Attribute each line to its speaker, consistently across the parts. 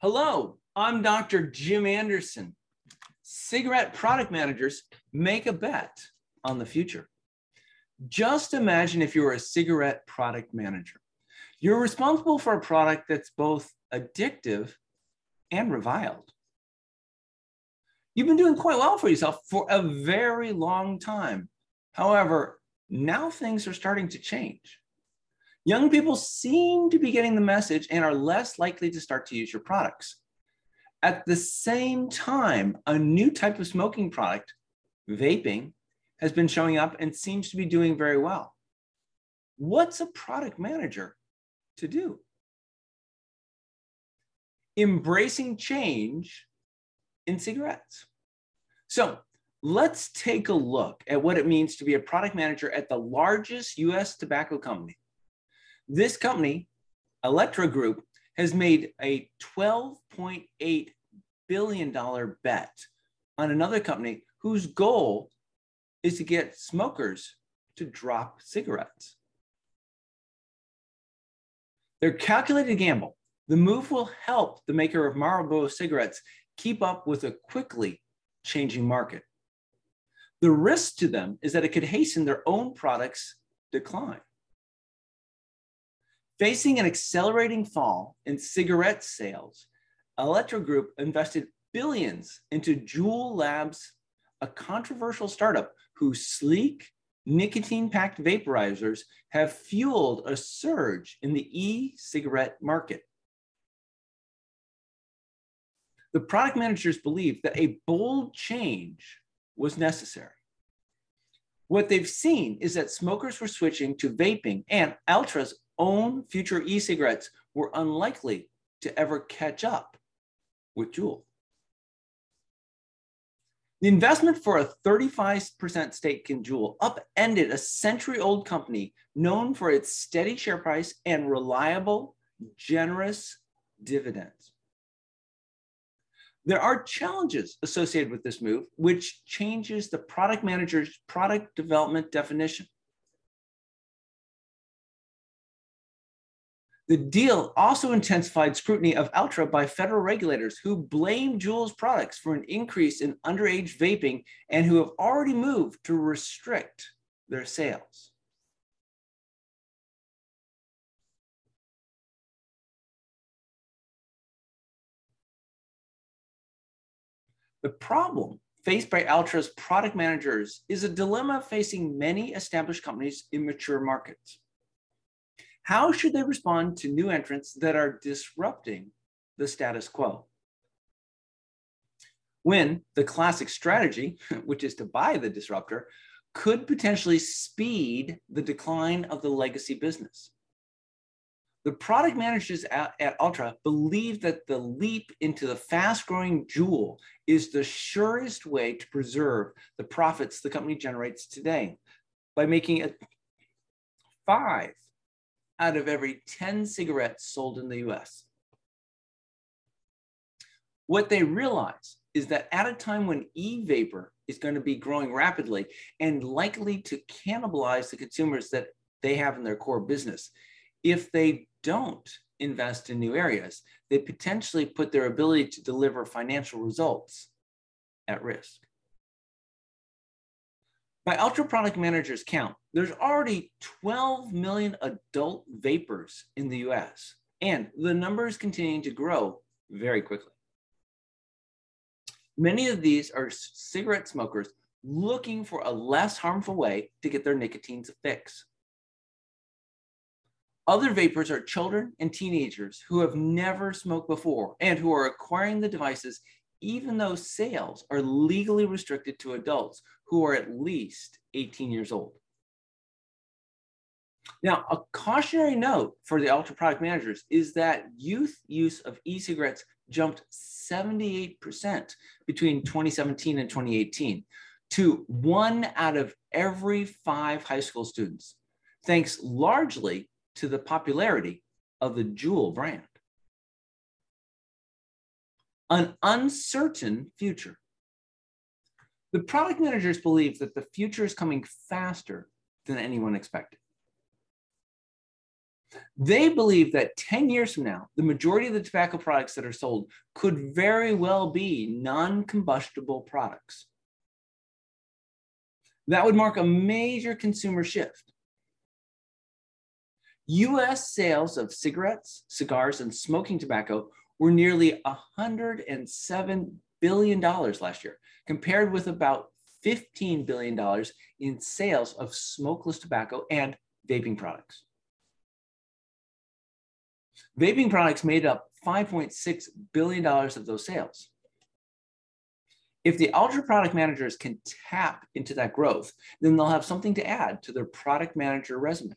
Speaker 1: Hello, I'm Dr. Jim Anderson. Cigarette product managers make a bet on the future. Just imagine if you were a cigarette product manager. You're responsible for a product that's both addictive and reviled. You've been doing quite well for yourself for a very long time. However, now things are starting to change. Young people seem to be getting the message and are less likely to start to use your products. At the same time, a new type of smoking product, vaping, has been showing up and seems to be doing very well. What's a product manager to do? Embracing change in cigarettes. So let's take a look at what it means to be a product manager at the largest US tobacco company this company, Altria Group, has made a $12.8 billion bet on another company whose goal is to get smokers to drop cigarettes. Their calculated gamble. The move will help the maker of Marlboro cigarettes keep up with a quickly changing market. The risk to them is that it could hasten their own products' decline. Facing an accelerating fall in cigarette sales, Altria Group invested billions into Juul Labs, a controversial startup whose sleek, nicotine packed vaporizers have fueled a surge in the e cigarette market. The product managers believed that a bold change was necessary. What they've seen is that smokers were switching to vaping, and Altria's own future e-cigarettes were unlikely to ever catch up with Juul. The investment for a 35% stake in Juul upended a century old company known for its steady share price and reliable, generous dividends. There are challenges associated with this move, which changes the product manager's product development definition. The deal also intensified scrutiny of Altria by federal regulators who blame Juul's products for an increase in underage vaping and who have already moved to restrict their sales. The problem faced by Altria's product managers is a dilemma facing many established companies in mature markets. How should they respond to new entrants that are disrupting the status quo? When the classic strategy, which is to buy the disruptor, could potentially speed the decline of the legacy business. The product managers at, at Altria believe that the leap into the fast growing Juul is the surest way to preserve the profits the company generates today by making it five out of every 10 cigarettes sold in the US. What they realize is that at a time when e vapor is going to be growing rapidly and likely to cannibalize the consumers that they have in their core business, if they don't invest in new areas, they potentially put their ability to deliver financial results at risk. By Altria product managers count, there's already 12 million adult vapers in the US, and the number is continuing to grow very quickly. Many of these are cigarette smokers looking for a less harmful way to get their nicotine's fix. Other vapers are children and teenagers who have never smoked before and who are acquiring the devices even though sales are legally restricted to adults who are at least 18 years old. Now, a cautionary note for the Altria product managers is that youth use of e-cigarettes jumped 78% between 2017 and 2018 to one out of every five high school students, thanks largely to the popularity of the Juul brand an uncertain future. The product managers believe that the future is coming faster than anyone expected. They believe that 10 years from now, the majority of the tobacco products that are sold could very well be non combustible products. That would mark a major consumer shift. US sales of cigarettes, cigars, and smoking tobacco were nearly $107 billion last year, compared with about $15 billion in sales of smokeless tobacco and vaping products. Vaping products made up $5.6 billion of those sales. If the Altria product managers can tap into that growth, then they'll have something to add to their product manager resume.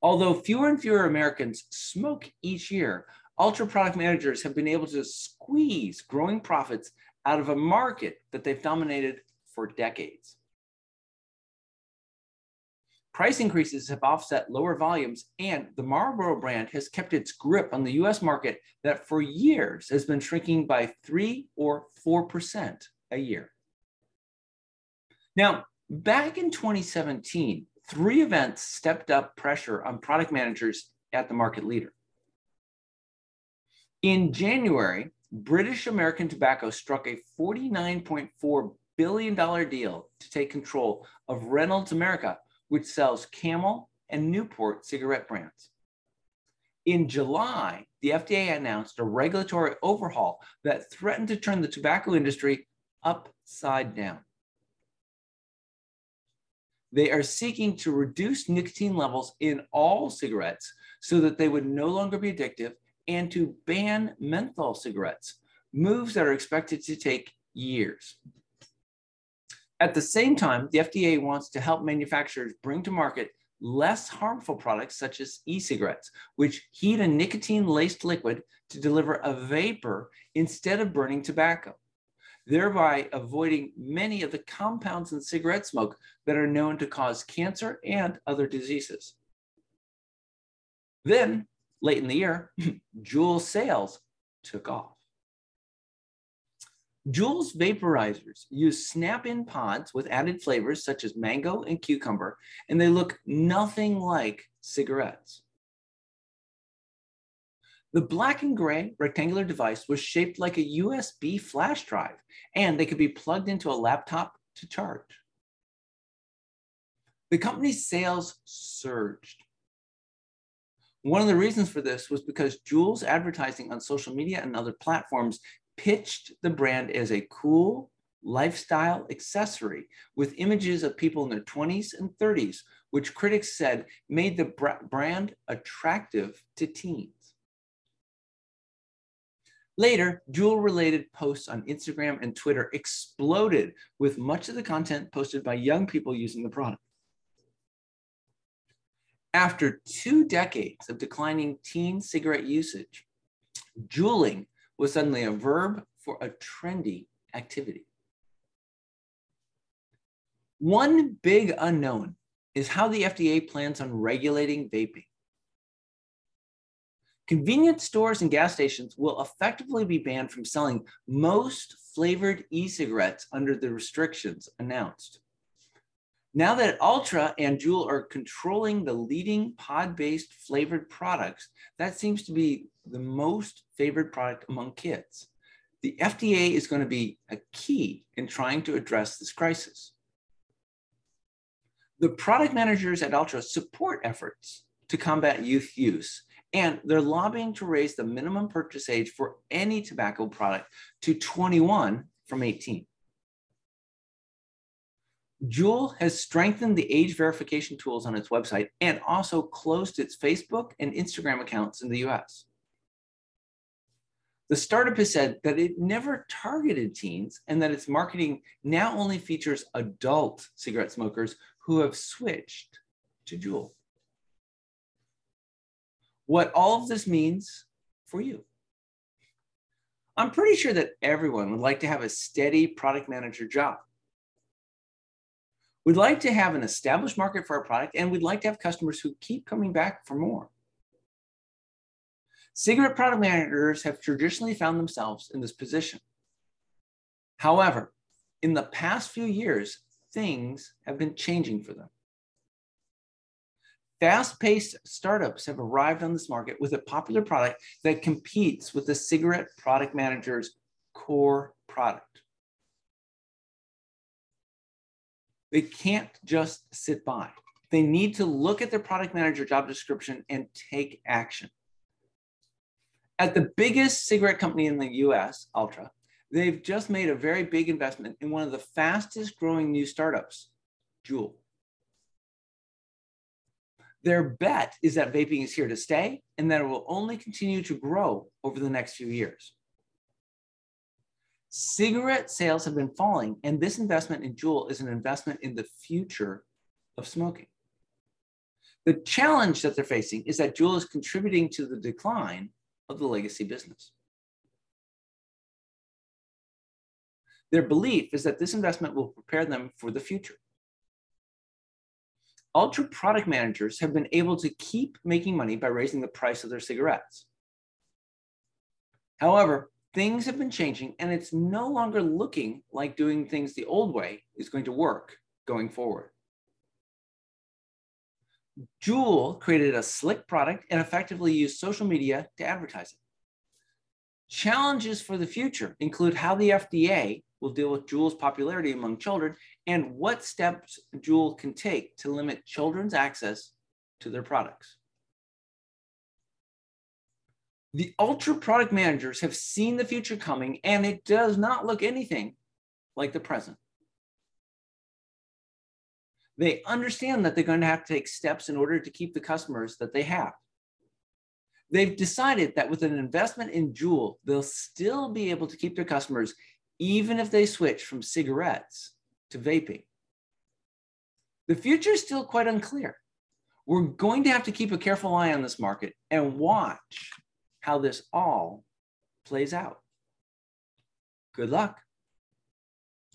Speaker 1: Although fewer and fewer Americans smoke each year, Altria product managers have been able to squeeze growing profits out of a market that they've dominated for decades. Price increases have offset lower volumes, and the Marlboro brand has kept its grip on the US market that for years has been shrinking by 3 or 4% a year. Now, back in 2017, three events stepped up pressure on product managers at the market leader. In January, British American Tobacco struck a $49.4 billion deal to take control of Reynolds America which sells Camel and Newport cigarette brands. In July, the FDA announced a regulatory overhaul that threatened to turn the tobacco industry upside down. They are seeking to reduce nicotine levels in all cigarettes so that they would no longer be addictive and to ban menthol cigarettes, moves that are expected to take years. At the same time, the FDA wants to help manufacturers bring to market less harmful products such as e-cigarettes, which heat a nicotine-laced liquid to deliver a vapor instead of burning tobacco, thereby avoiding many of the compounds in cigarette smoke that are known to cause cancer and other diseases. Then, late in the year, Juul sales took off. Juul's vaporizers use snap-in pods with added flavors such as mango and cucumber, and they look nothing like cigarettes. The black and gray rectangular device was shaped like a USB flash drive, and they could be plugged into a laptop to charge. The company's sales surged. One of the reasons for this was because Juul's advertising on social media and other platforms pitched the brand as a cool lifestyle accessory with images of people in their 20s and 30s, which critics said made the brand attractive to teens. Later, Juul related posts on Instagram and Twitter exploded with much of the content posted by young people using the product. After two decades of declining teen cigarette usage, Juuling was suddenly a verb for a trendy activity. One big unknown is how the FDA plans on regulating vaping. Convenience stores and gas stations will effectively be banned from selling most flavored e cigarettes under the restrictions announced. Now that Altria and Juul are controlling the leading pod-based flavored products, that seems to be the most favored product among kids. The FDA is going to be a key in trying to address this crisis. The product managers at Altria support efforts to combat youth use, and they're lobbying to raise the minimum purchase age for any tobacco product to 21 from 18. Juul has strengthened the age verification tools on its website and also closed its Facebook and Instagram accounts in the US. The startup has said that it never targeted teens and that its marketing now only features adult cigarette smokers who have switched to Juul. What all of this means for you. I'm pretty sure that everyone would like to have a steady product manager job We'd like to have an established market for our product, and we'd like to have customers who keep coming back for more. Cigarette product managers have traditionally found themselves in this position. However, in the past few years, things have been changing for them. Fast paced startups have arrived on this market with a popular product that competes with the cigarette product manager's core product. They can't just sit by. They need to look at their product manager job description and take action. At the biggest cigarette company in the US, Altria, they've just made a very big investment in one of the fastest growing new startups, Juul. Their bet is that vaping is here to stay and that it will only continue to grow over the next few years. Cigarette sales have been falling, and this investment in Juul is an investment in the future of smoking. The challenge that they're facing is that Juul is contributing to the decline of the legacy business. Their belief is that this investment will prepare them for the future. Altria product managers have been able to keep making money by raising the price of their cigarettes. However, things have been changing and it's no longer looking like doing things the old way is going to work going forward. Juul created a slick product and effectively used social media to advertise it. Challenges for the future include how the FDA will deal with Juul's popularity among children and what steps Juul can take to limit children's access to their products. The Altria product managers have seen the future coming and it does not look anything like the present. They understand that they're going to have to take steps in order to keep the customers that they have. They've decided that with an investment in Juul, they'll still be able to keep their customers even if they switch from cigarettes to vaping. The future is still quite unclear. We're going to have to keep a careful eye on this market and watch how this all plays out. Good luck.